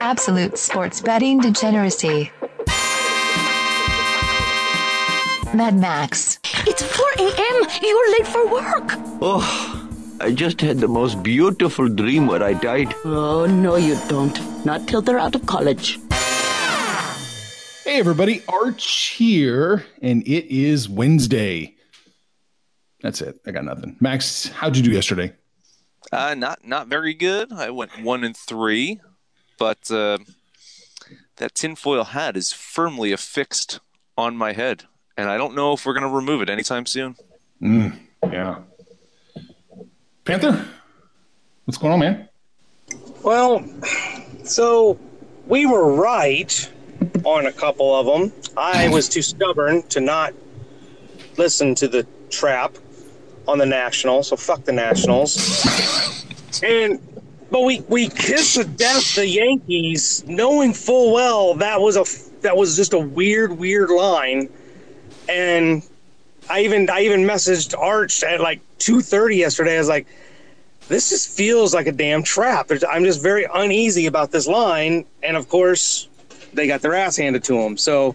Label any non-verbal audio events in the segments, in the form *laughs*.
Absolute sports betting degeneracy. Mad Max. It's 4 a.m. You're late for work. Oh, I just had the most beautiful dream where I died. Oh, no, you don't. Not till they're out of college. Hey, everybody. Arch here, and it is Wednesday. That's it. I got nothing. Max, how'd you do yesterday? Uh, not not very good. I went one and three, but uh, that tinfoil hat is firmly affixed on my head, and I don't know if we're going to remove it anytime soon. Mm, yeah. Panther, what's going on, man? Well, so we were right on a couple of them. I was too stubborn to not listen to the trap on the Nationals, so fuck the Nationals. *laughs* and but we we kissed to death the Yankees, knowing full well that was a that was just a weird weird line, and I even I even messaged Arch at like two thirty yesterday. I was like, this just feels like a damn trap. I'm just very uneasy about this line, and of course, they got their ass handed to them. So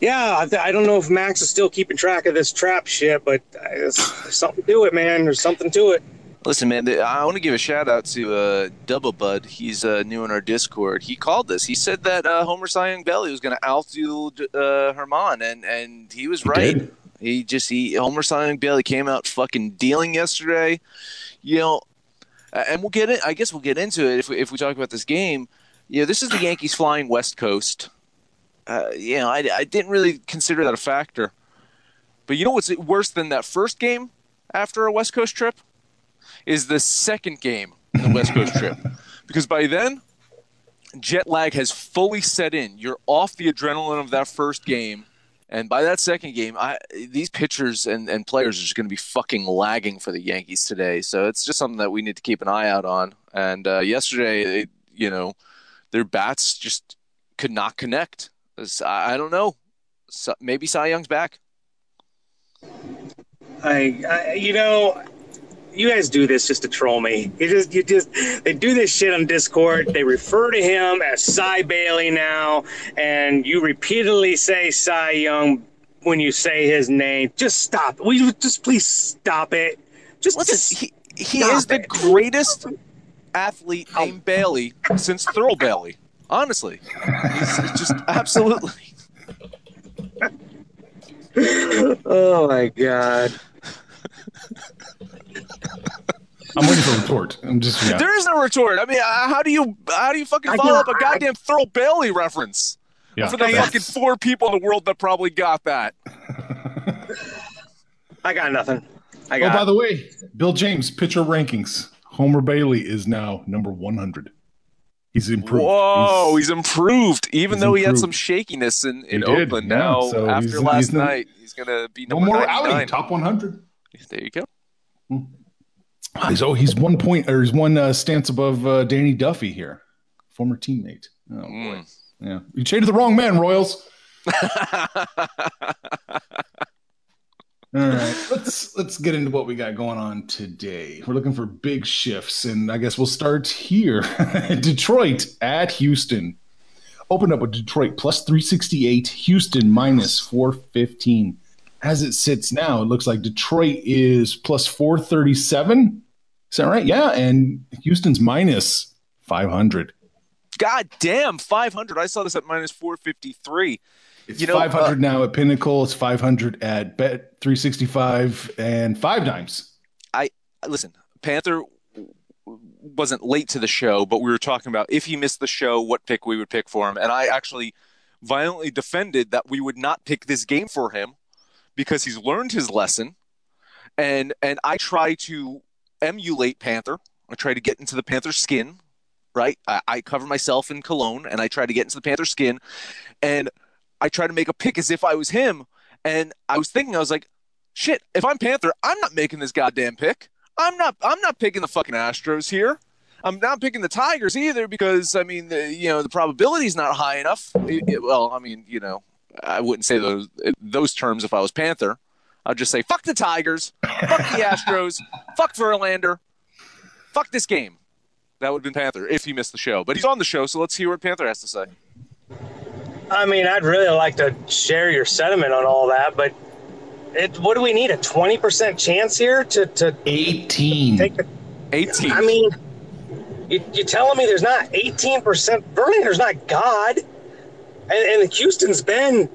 yeah, I, I, don't know if Max is still keeping track of this trap shit, but there's, there's something to it, man. There's something to it. Listen, man, I want to give a shout out to uh, Double Bud. He's uh, new in our Discord. He called this. He said that uh, Homer Young Bailey was going to outdo uh, Germán, and and he was right. He, he just he Homer Young Bailey came out fucking dealing yesterday. You know, and we'll get it. I guess we'll get into it if we, if we talk about this game. You know, this is the Yankees flying West Coast uh, you know, I, I didn't really consider that a factor. But you know what's worse than that first game after a West Coast trip is the second game in the West Coast trip, because by then jet lag has fully set in. You're off the adrenaline of that first game. And by that second game, I, these pitchers and, and players are just going to be fucking lagging for the Yankees today. So it's just something that we need to keep an eye out on. And uh, yesterday, it, you know, their bats just could not connect. I don't know. So maybe Cy Young's back. I, I, you know, you guys do this just to troll me. You just, you just, they do this shit on Discord. They refer to him as Cy Bailey now, and you repeatedly say Cy Young when you say his name. Just stop. We just please stop it. Just, Listen, just he, he is it. the greatest athlete oh. named Bailey since Thurl Bailey. Honestly, he's, just *laughs* absolutely. oh my god. I'm waiting for a retort. I'm just yeah. there is no retort. I mean, uh, how do you how do you fucking follow up a goddamn Thurl Bailey reference yeah, for the fucking four people in the world that probably got that? I got nothing. I got. Oh, by the way, Bill James pitcher rankings. Homer Bailey is now number 100. He's improved. Whoa, he's, he's improved. Even he's though improved. he had some shakiness in, in Oakland. Yeah, now, so after he's, last he's night, he's going to be number one No more outing, top 100. There you go. Hmm. He's oh, he's one point or he's one uh, stance above uh, Danny Duffy here, former teammate. Oh boy, mm. yeah, you traded the wrong man, Royals. *laughs* All right, let's let's get into what we got going on today. We're looking for big shifts, and I guess we'll start here. *laughs* Detroit at Houston. Opened up with Detroit plus 368, Houston minus 415. As it sits now, it looks like Detroit is plus 437. Is that right? Yeah, and Houston's minus 500. God damn, 500. I saw this at minus 453. It's you know, 500 uh, now at Pinnacle. It's 500 at Bet 365 and five dimes. I listen. Panther wasn't late to the show, but we were talking about if he missed the show, what pick we would pick for him, and I actually violently defended that we would not pick this game for him because he's learned his lesson, and and I try to emulate Panther. I try to get into the Panther skin, right? I, I cover myself in cologne, and I try to get into the Panther skin, and I try to make a pick as if I was him. And I was thinking, I was like, shit, if I'm Panther, I'm not making this goddamn pick. I'm not I'm not picking the fucking Astros here. I'm not picking the Tigers either because I mean, the, you know, the probability is not high enough. It, it, well, I mean, you know, I wouldn't say those those terms if I was Panther. I'd just say fuck the Tigers, fuck the Astros, fuck Verlander, fuck this game. That would have been Panther if he missed the show. But he's on the show, so let's hear what Panther has to say. I mean, I'd really like to share your sentiment on all that, but it, what do we need? A 20% chance here to, to 18. take the 18. I mean, you, you're telling me there's not 18%? Verlander's not God. And, and the Houston's been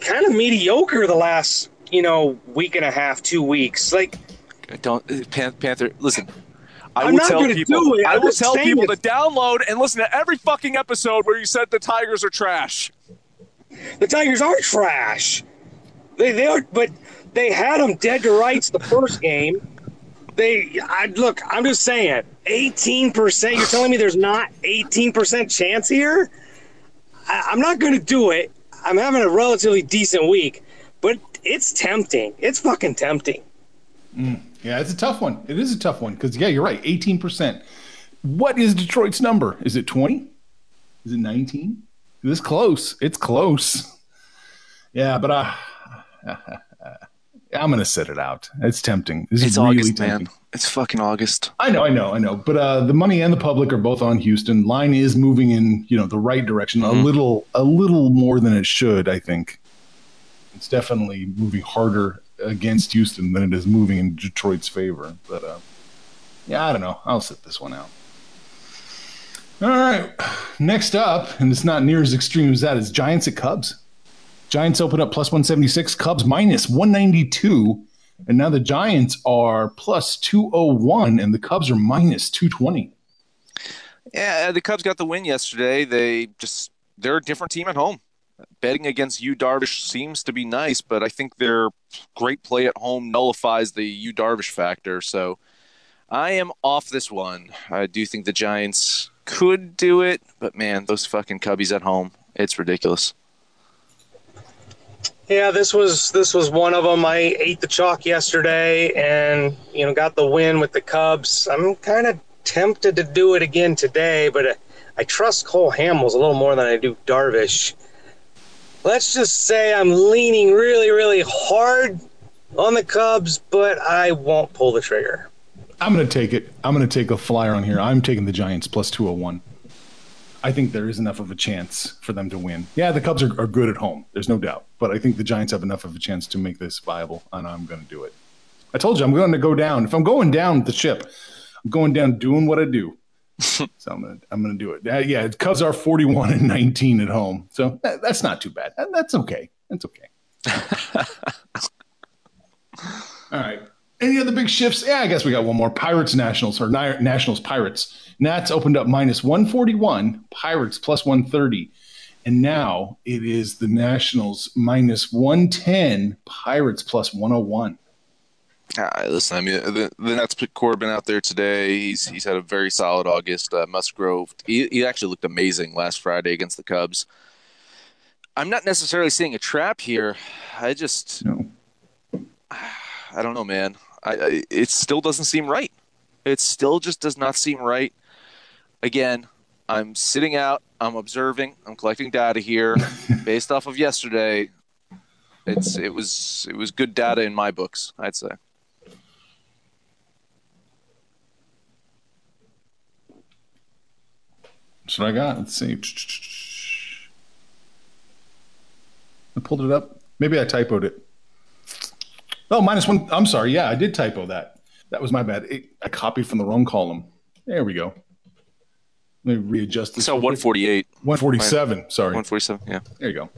kind of mediocre the last, you know, week and a half, two weeks. Like, don't uh, Pan- Panther. Listen, I I'm will tell people. I I'm will tell people to download and listen to every fucking episode where you said the Tigers are trash. the Tigers are trash. They, they are, but they had them dead to rights the first game. They, I look. I'm just saying, 18 percent. You're telling me there's not 18 percent chance here? I, I'm not going to do it. I'm having a relatively decent week, it's tempting. It's fucking tempting. Yeah, it's a tough one. It is a tough one because, yeah, you're right. 18%. What is Detroit's number? Is it 20? Is it 19? This is close. It's close. Yeah, but uh, *laughs* I'm going to sit it out. It's tempting. This It's is really August, tempting. man. It's fucking August. I know, I know, I know. But uh, the money and the public are both on Houston. Line is moving in, you know, the right direction. A little, a little more than it should. I think it's definitely moving harder against Houston than it is moving in Detroit's favor. But uh, yeah, I don't know. I'll sit this one out. All right. Next up, and it's not near as extreme as that, is Giants at Cubs. Giants open up plus 176, Cubs minus 192. And now the Giants are plus 201 and the Cubs are minus 220. Yeah, the Cubs got the win yesterday. They just they're a different team at home. Betting against Yu Darvish seems to be nice, but I think their great play at home nullifies the Yu Darvish factor. So I am off this one. I do think the Giants could do it, but man, those fucking Cubbies at home, it's ridiculous. Yeah, this was this was one of them. I ate the chalk yesterday, and you know got the win with the Cubs. I'm kind of tempted to do it again today, but uh, I trust Cole Hamels a little more than I do Darvish. Let's just say I'm leaning really, really hard on the Cubs, but I won't pull the trigger. I'm going to take it. I'm going to take a flyer on here. I'm taking the Giants plus 201. I think there is enough of a chance for them to win. Yeah, the Cubs are, are good at home. There's no doubt. But I think the Giants have enough of a chance to make this viable, and I'm going to do it. I told you I'm going to go down. If I'm going down the ship, I'm going down doing what I do. *laughs* so I'm gonna I'm gonna do it. Uh, yeah, Cubs are 41 and 19 at home, so that, that's not too bad. That- that's okay. That's okay. *laughs* All right. Any other big shifts? Yeah, I guess we got one more. Pirates Nationals or Ni- Nationals Pirates. Nats opened up minus 141, Pirates plus 130. And now it is the Nationals minus 110, Pirates plus 101. Ah, listen, I mean, the, the Nats put Corbin out there today. He's he's had a very solid August. Uh, Musgrove, he, he actually looked amazing last Friday against the Cubs. I'm not necessarily seeing a trap here. I just, No. I don't know, man. I, I it still doesn't seem right. It still just does not seem right. Again, I'm sitting out. I'm observing. I'm collecting data here *laughs* based off of yesterday. It's it was it was good data in my books. I'd say. That's what I got. Let's see. I pulled it up. Maybe I typoed it. Oh, minus one. I'm sorry. Yeah, I did typo that. That was my bad. It, I copied from the wrong column. There we go. Let me readjust this. So 148. 147. Sorry. 147. Yeah. There you go.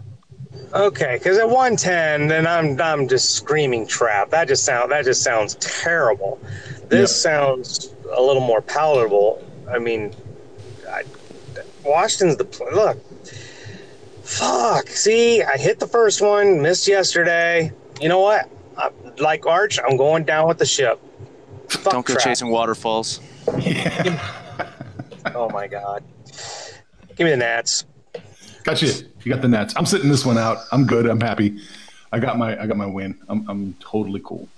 Okay, because at 110, then I'm I'm just screaming trap. That just sound that just sounds terrible. This sounds a little more palatable. I mean, I, Washington's the pl- look. Fuck. See, I hit the first one, missed yesterday. You know what? I, like Arch, I'm going down with the ship. Fuck Don't go trap. chasing waterfalls. Oh my god. Give me the Nats. Got you. You got the Nats. I'm sitting this one out. I'm good. I'm happy. I got my I got my win. I'm I'm totally cool.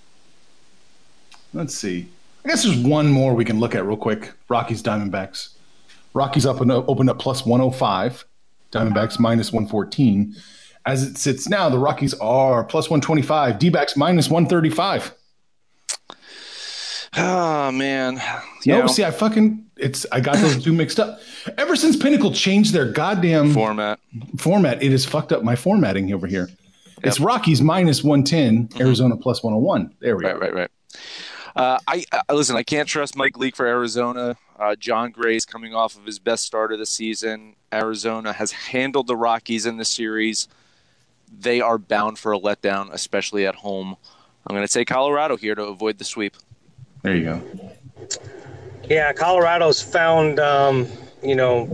Let's see. I guess there's one more we can look at real quick. Rockies Diamondbacks. Rockies up and opened up plus 105. Diamondbacks minus 114. As it sits now, the Rockies are plus 125. D-backs minus 135. Oh ah, man. You No, know, see, I fucking it's I got those two mixed up. Ever since Pinnacle changed their goddamn format. format, it has fucked up my formatting over here. It's Rockies minus 110, mm-hmm. Arizona plus 101. There we Right, go. Right, right, right. Uh, I, I listen. I can't trust Mike Leake for Arizona. Uh, Jon Gray's coming off of his best start of the season. Arizona has handled the Rockies in the series. They are bound for a letdown, especially at home. I'm going to take Colorado here to avoid the sweep. There you go. Yeah, Colorado's found, um, you know,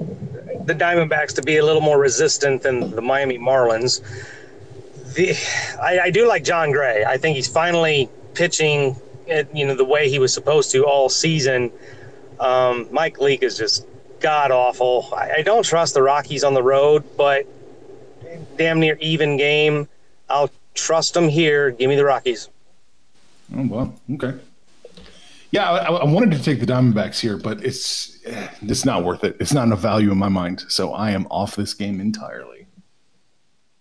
the Diamondbacks to be a little more resistant than the Miami Marlins. The, I, I do like Jon Gray. I think he's finally pitching, at, you know, the way he was supposed to all season. Um, Mike Leake is just god awful. I, I don't trust the Rockies on the road, but damn near even game. I'll trust them here. Give me the Rockies. Oh well, okay. Yeah, I, I wanted to take the Diamondbacks here, but it's eh, it's not worth it. It's not enough value in my mind, so I am off this game entirely.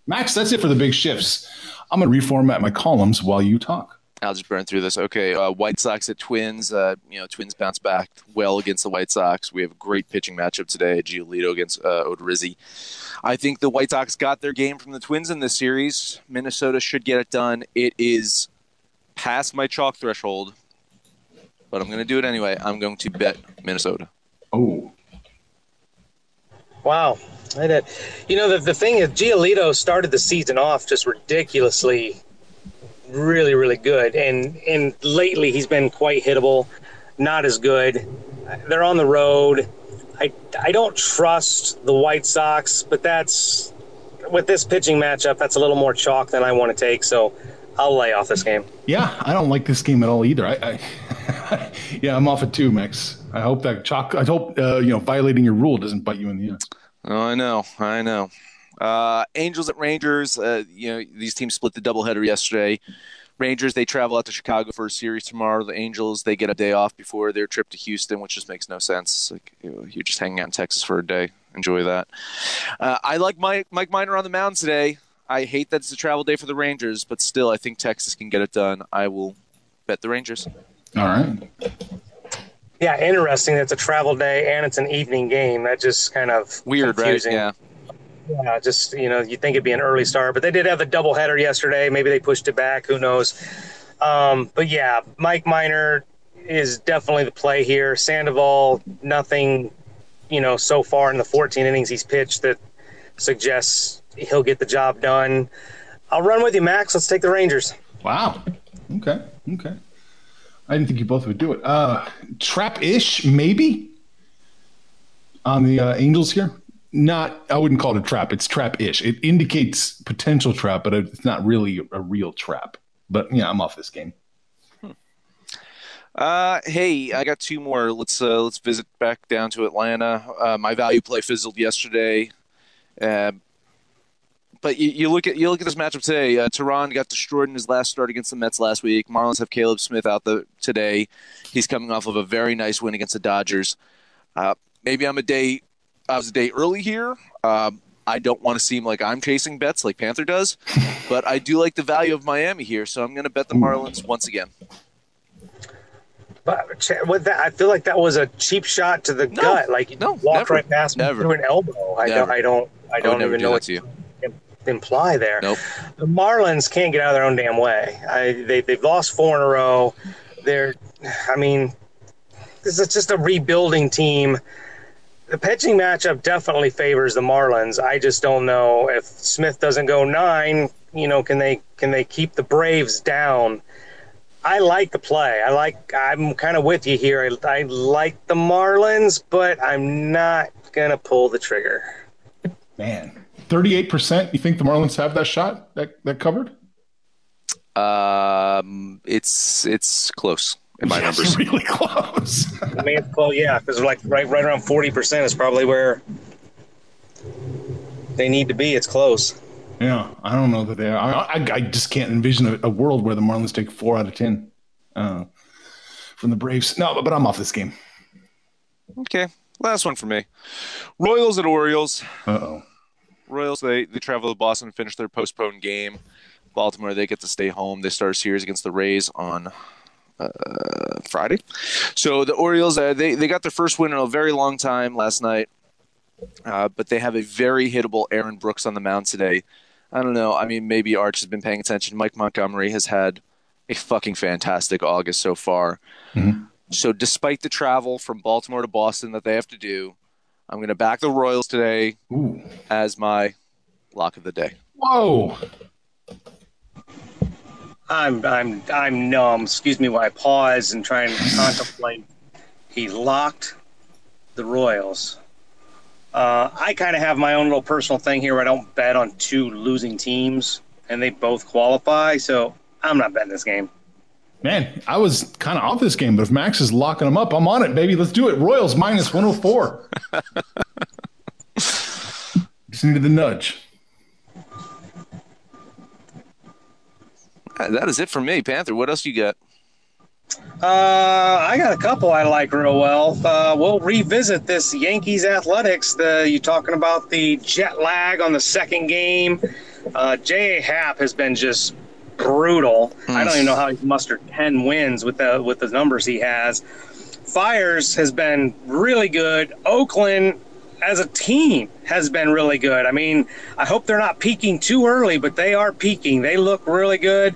Max, that's it for the big shifts. I'm gonna reformat my columns while you talk. I'll just burn through this. Okay, uh, White Sox at Twins. Uh, you know, Twins bounce back well against the White Sox. We have a great pitching matchup today. Giolito against uh, Odorizzi. I think the White Sox got their game from the Twins in this series. Minnesota should get it done. It is past my chalk threshold, but I'm going to do it anyway. I'm going to bet Minnesota. Oh, Wow. I did. You know, the, the thing is, Giolito started the season off just ridiculously, really, really good. And, and lately he's been quite hittable, not as good. They're on the road. I, I don't trust the White Sox, but that's with this pitching matchup, that's a little more chalk than I want to take. So I'll lay off this game. yeah, I don't like this game at all either. I, I *laughs* yeah, I'm off it too, Max. I hope that chalk. I hope uh, you know violating your rule doesn't bite you in the ass. Oh, I know, I know. Uh, Angels at Rangers. Uh, you know, these teams split the doubleheader yesterday. Rangers they travel out to Chicago for a series tomorrow. The Angels they get a day off before their trip to Houston, which just makes no sense. Like you know, you're just hanging out in Texas for a day. Enjoy that. Uh, I like Mike Mike Minor on the mound today. I hate that it's a travel day for the Rangers, but still, I think Texas can get it done. I will bet the Rangers. All right. Yeah, interesting. It's a travel day and it's an evening game. That just kind of Weird, confusing. right? Yeah. Yeah, just you know, you think it'd be an early start, but they did have the doubleheader yesterday. Maybe they pushed it back. Who knows? Um, but yeah, Mike Minor is definitely the play here. Sandoval, nothing, you know, so far in the 14 innings he's pitched that suggests he'll get the job done. I'll run with you, Max. Let's take the Rangers. Wow. Okay. Okay. I didn't think you both would do it. Uh, trap ish, maybe on the uh, Angels here. Not, I wouldn't call it a trap. It's trap ish. It indicates potential trap, but it's not really a real trap. But yeah, I'm off this game. Uh, hey, I got two more. Let's uh, let's visit back down to Atlanta. Uh, my value play fizzled yesterday, uh, but you, you look at you look at this matchup today. Uh, Teheran got destroyed in his last start against the Mets last week. Marlins have Caleb Smith out the today. He's coming off of a very nice win against the Dodgers. Uh, maybe I'm a day I was a day early here. Um, I don't want to seem like I'm chasing bets like Panther does, *laughs* but I do like the value of Miami here, so I'm going to bet the Marlins once again. But with that, I feel like that was a cheap shot to the No, gut. Like you no, walked never, right past me never. through an elbow. I don't. I don't. I I don't never even do know what to you. imply there. Nope. The Marlins can't get out of their own damn way. I, they they've lost four in a row. They're. I mean, this is just a rebuilding team. The pitching matchup definitely favors the Marlins. I just don't know if Smith doesn't go nine. You know, can they can they keep the Braves down? I like the play. I like. I'm kind of with you here. I, I like the Marlins, but I'm not gonna pull the trigger. Man, 38%. You think the Marlins have that shot, that, that covered? Um, it's it's close in my That's numbers. *laughs* really close. I mean, it's well, yeah, because like right right around forty percent is probably where they need to be. It's close. yeah, I don't know that they are. I, I, I just can't envision a, a world where the Marlins take four out of 10 uh, from the Braves. No, but, but I'm off this game. Okay, last one for me. Royals at Orioles. Uh oh. Royals they they travel to Boston, finish their postponed game. Baltimore they get to stay home. They start a series against the Rays on uh, Friday. So the Orioles, uh, they they got their first win in a very long time last night, uh, but they have a very hittable Aaron Brooks on the mound today. I don't know. I mean, maybe Arch has been paying attention. Mike Montgomery has had a fucking fantastic August so far. So despite the travel from Baltimore to Boston that they have to do, I'm going to back the Royals today Ooh. as my lock of the day. Whoa. I'm I'm I'm numb. Excuse me while I pause and try and contemplate. He locked the Royals. Uh, I kind of have my own little personal thing here. Where I don't bet on two losing teams, and they both qualify. So I'm not betting this game. Man, I was kind of off this game, but if Max is locking them up, I'm on it, baby. Let's do it. Royals minus 104. *laughs* Just needed the nudge. Uh, That is it for me, Panther. What else you got? Uh, I got a couple I like real well. Uh, we'll revisit this Yankees athletics. The you talking about the jet lag on the second game? Uh, J.A. Happ has been just brutal. I don't even know how he's mustered ten wins with the with the numbers he has. Fiers has been really good. Oakland as a team has been really good. I mean, I hope they're not peaking too early, but they are peaking. They look really good.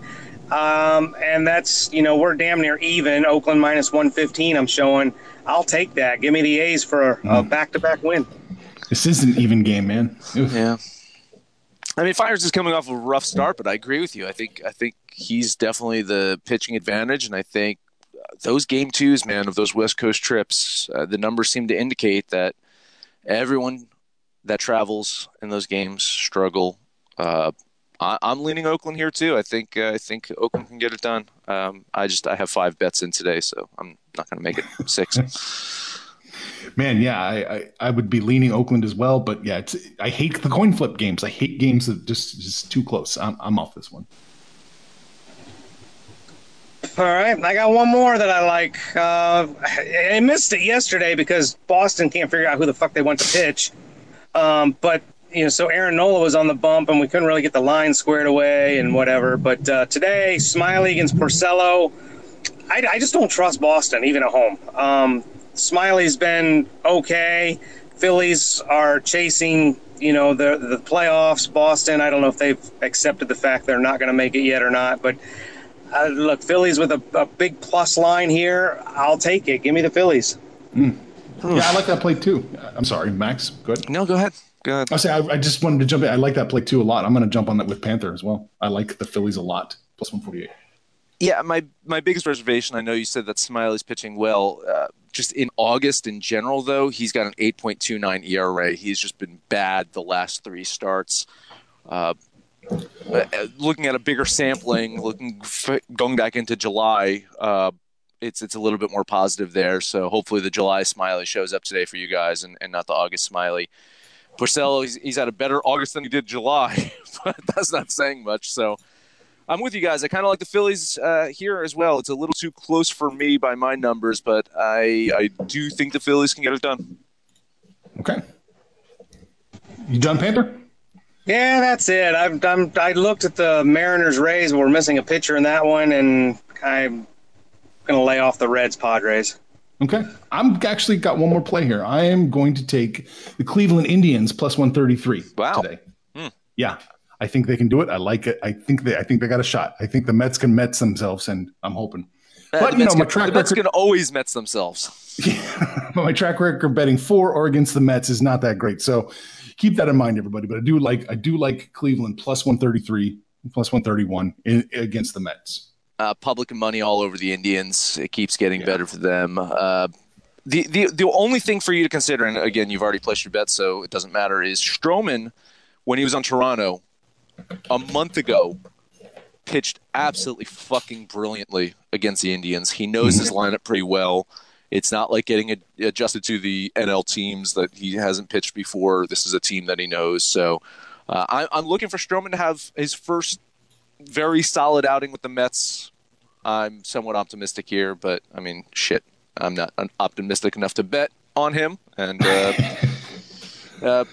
Um, and that's, you know, we're damn near even. Oakland minus 115, I'm showing. I'll take that. Give me the A's for a back to back win. This is an even game, man. Oof. Yeah. I mean, Fiers is coming off a rough start, but I agree with you. I think I think he's definitely the pitching advantage, and I think uh, those game twos, man, of those West Coast trips, uh, the numbers seem to indicate that everyone that travels in those games struggle. Uh, I, I'm leaning Oakland here too. I think uh, I think Oakland can get it done. Um, I just I have five bets in today, so I'm not going to make it *laughs* six. Man, yeah, I, I, I would be leaning Oakland as well, but yeah, it's, I hate the coin flip games. I hate games that just just too close. I'm, I'm off this one. All right, I got one more that I like. Uh, I missed it yesterday because Boston can't figure out who the fuck they want to pitch. Um, but you know, so Aaron Nola was on the bump, and we couldn't really get the line squared away and whatever. But uh, today, Smyly against Porcello, I, I just don't trust Boston even at home. Um, Smyly's been okay. Phillies are chasing, you know, the the playoffs. Boston, I don't know if they've accepted the fact they're not going to make it yet or not, but. Uh, look, Phillies with a, a big plus line here. I'll take it. Give me the Phillies. Yeah, I like that play too. I'm sorry, Max. Good. no, go ahead. Go ahead. I say I, I just wanted to jump in. I like that play too a lot. I'm going to jump on that with Panther as well. I like the Phillies a lot. Plus 148. Yeah, my my biggest reservation. I know you said that Smyly's pitching well. Uh, just in August in general, though, he's got an 8.29 ERA. He's just been bad the last three starts. Uh, looking at a bigger sampling, looking going back into July, uh, it's it's a little bit more positive there. So hopefully the July Smyly shows up today for you guys, and, and not the August Smyly. Porcello, he's, he's had a better August than he did July, *laughs* but that's not saying much. So I'm with you guys. I kind of like the Phillies uh, here as well. It's a little too close for me by my numbers, but I I do think the Phillies can get it done. Okay. You done, Panther? Yeah, that's it. I've I'm, I looked at the Mariners Rays. We're missing a pitcher in that one, and I'm gonna lay off the Reds Padres. Okay. I'm actually got one more play here. I am going to take the Cleveland Indians plus 133 Wow. today. Yeah. I think they can do it. I like it. I think they I think they got a shot. I think the Mets can Mets themselves and I'm hoping. Uh, But the you know, Mets my can- track the Mets record can always Mets themselves. Yeah, *laughs* but my track record betting for or against the Mets is not that great. So keep that in mind, everybody. But I do like I do like Cleveland plus 133, plus 131 in, against the Mets. uh, public money all over the Indians. It keeps getting better for them. Uh, the, the the only thing for you to consider, and again, you've already placed your bet, so it doesn't matter, is Stroman, when he was on Toronto a month ago, pitched absolutely fucking brilliantly against the Indians. He knows his lineup pretty well. It's not like getting ad- adjusted to the NL teams that he hasn't pitched before. This is a team that he knows. So uh, I, I'm looking for Stroman to have his first very solid outing with the Mets. I'm somewhat optimistic here, but I mean, shit, I'm not optimistic enough to bet on him. And uh, *laughs* uh,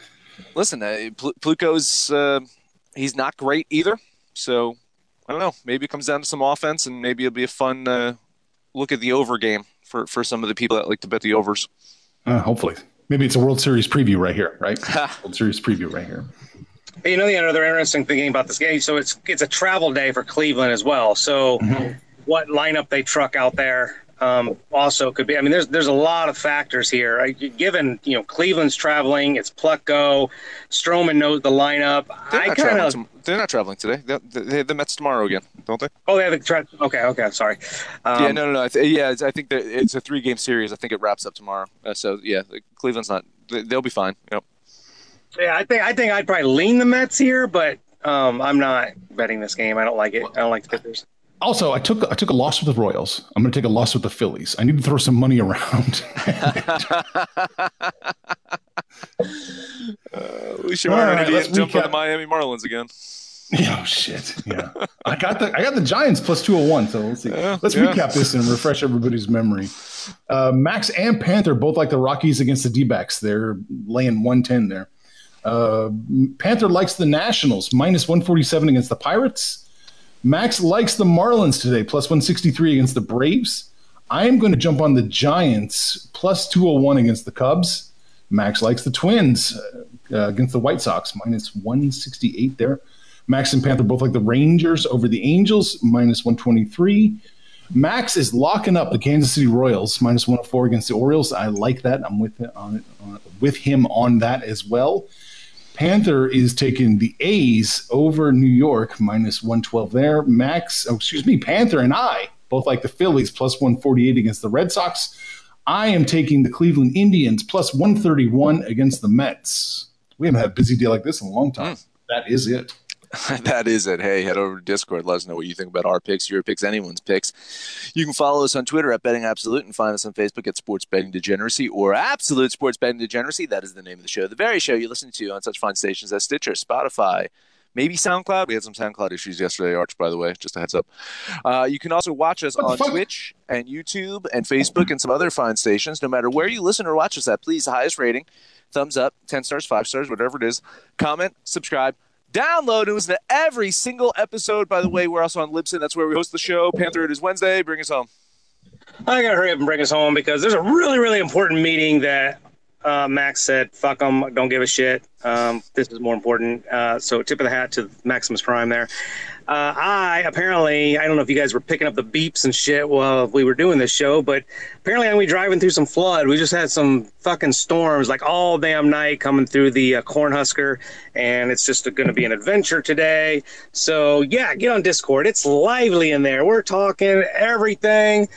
listen, uh, Pl- Plutko's uh, he's not great either. So I don't know. Maybe it comes down to some offense, and maybe it'll be a fun, uh, look at the over game for for some of the people that like to bet the overs. Uh, hopefully, maybe it's a World Series preview right here, right? *laughs* World Series preview right here. You know the other interesting thing about this game. So it's it's a travel day for Cleveland as well. So what lineup they truck out there um, also could be. I mean, there's there's a lot of factors here. I, given you know Cleveland's traveling, it's Plutko, Stroman knows the lineup. They're I not, kind traveling of tom- they're not traveling today. They, they, have the Mets tomorrow again, don't they? oh they have the tra- okay okay sorry. Um, yeah, no, no, no. I th- yeah, it's, I think that it's a three game series. I think it wraps up tomorrow. Uh, so yeah, Cleveland's not. they- They'll be fine. Yep. Yeah, I think I think I'd probably lean the Mets here, but um, I'm not betting this game. I don't like it. I don't like the Pitchers. Also, I took I took a loss with the Royals. I'm going to take a loss with the Phillies. I need to throw some money around. *laughs* we should All right, an let's jump on the. Miami Marlins again. Yeah, oh shit. Yeah. I got the I got the Giants plus 201, so let's see. Yeah, let's yeah. recap this and refresh everybody's memory. Uh, Max and Panther both like the Rockies against the D-backs. They're laying 110 there. Uh, Panther likes the Nationals minus 147 against the Pirates. Max likes the Marlins today plus 163 against the Braves. I am going to jump on the Giants plus 201 against the Cubs. Max likes the Twins uh, against the White Sox minus 168 there. Max and Panther both like the Rangers over the Angels, minus 123. Max is locking up the Kansas City Royals, minus 104 against the Orioles. I like that. I'm with, it on, on, with him on that as well. Panther is taking the A's over New York, minus 112 there. Max, oh, excuse me, Panther and I both like the Phillies, plus 148 against the Red Sox. I am taking the Cleveland Indians, plus 131 against the Mets. We haven't had a busy day like this in a long time. Hmm. That is it. *laughs* that is it. Hey, head over to Discord. Let us know what you think about our picks, your picks, anyone's picks. You can follow us on Twitter at Betting Absolute and find us on Facebook at Sports Betting Degeneracy or Absolute Sports Betting Degeneracy. That is the name of the show. The very show you listen to on such fine stations as Stitcher, Spotify, maybe SoundCloud. We had some SoundCloud issues yesterday, Arch, by the way, just a heads up. Uh, you can also watch us on? Twitch and YouTube and Facebook and some other fine stations. No matter where you listen or watch us at, please, highest rating, thumbs up, 10 stars, 5 stars, whatever it is. Comment, subscribe, download. It was to every single episode. By the way, we're also on Libsyn. That's where we host the show. Panther, it is Wednesday. Bring us home. I gotta hurry up and bring us home because there's a really, really important meeting that uh, Max said, "Fuck them, don't give a shit." Um, this is more important. Uh, so, tip of the hat to Maximus Prime there. Uh, I apparently, I don't know if you guys were picking up the beeps and shit while we were doing this show, but apparently, I'm driving through some flood. We just had some fucking storms like all damn night coming through the uh, Cornhusker, and it's just going to be an adventure today. So, yeah, get on Discord. It's lively in there. We're talking everything.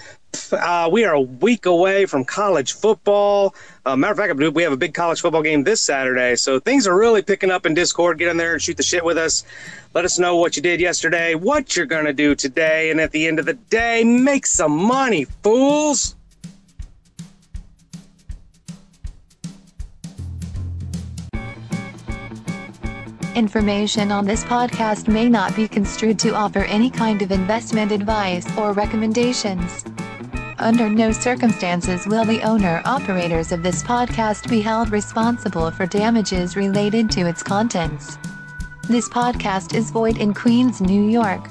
Uh, we are a week away from college football. Uh, matter of fact, we have a big college football game this Saturday. So things are really picking up in Discord. Get in there and shoot the shit with us. Let us know what you did yesterday, what you're going to do today. And at the end of the day, make some money, fools. Information on this podcast may not be construed to offer any kind of investment advice or recommendations. Under no circumstances will the owner operators of this podcast be held responsible for damages related to its contents. This podcast is void in Queens, New York.